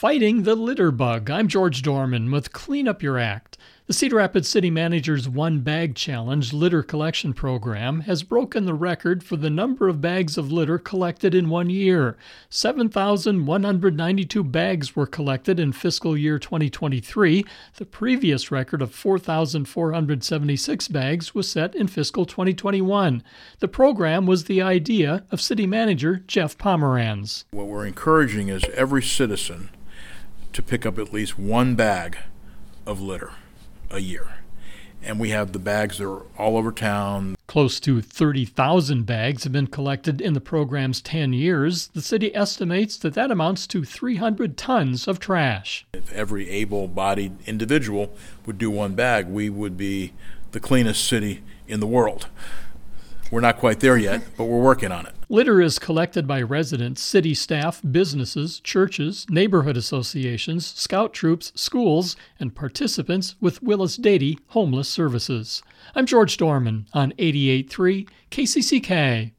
Fighting the Litter Bug. I'm George Dorman with Clean Up Your Act. The Cedar Rapids City Manager's One Bag Challenge litter collection program has broken the record for the number of bags of litter collected in one year. 7,192 bags were collected in fiscal year 2023. The previous record of 4,476 bags was set in fiscal 2021. The program was the idea of City Manager Jeff Pomeranz. What we're encouraging is every citizen to pick up at least one bag of litter a year. And we have the bags that are all over town. Close to 30,000 bags have been collected in the program's 10 years. The city estimates that that amounts to 300 tons of trash. If every able bodied individual would do one bag, we would be the cleanest city in the world. We're not quite there yet, but we're working on it. Litter is collected by residents, city staff, businesses, churches, neighborhood associations, scout troops, schools, and participants with Willis Dady Homeless Services. I'm George Dorman on 88.3 KCCK.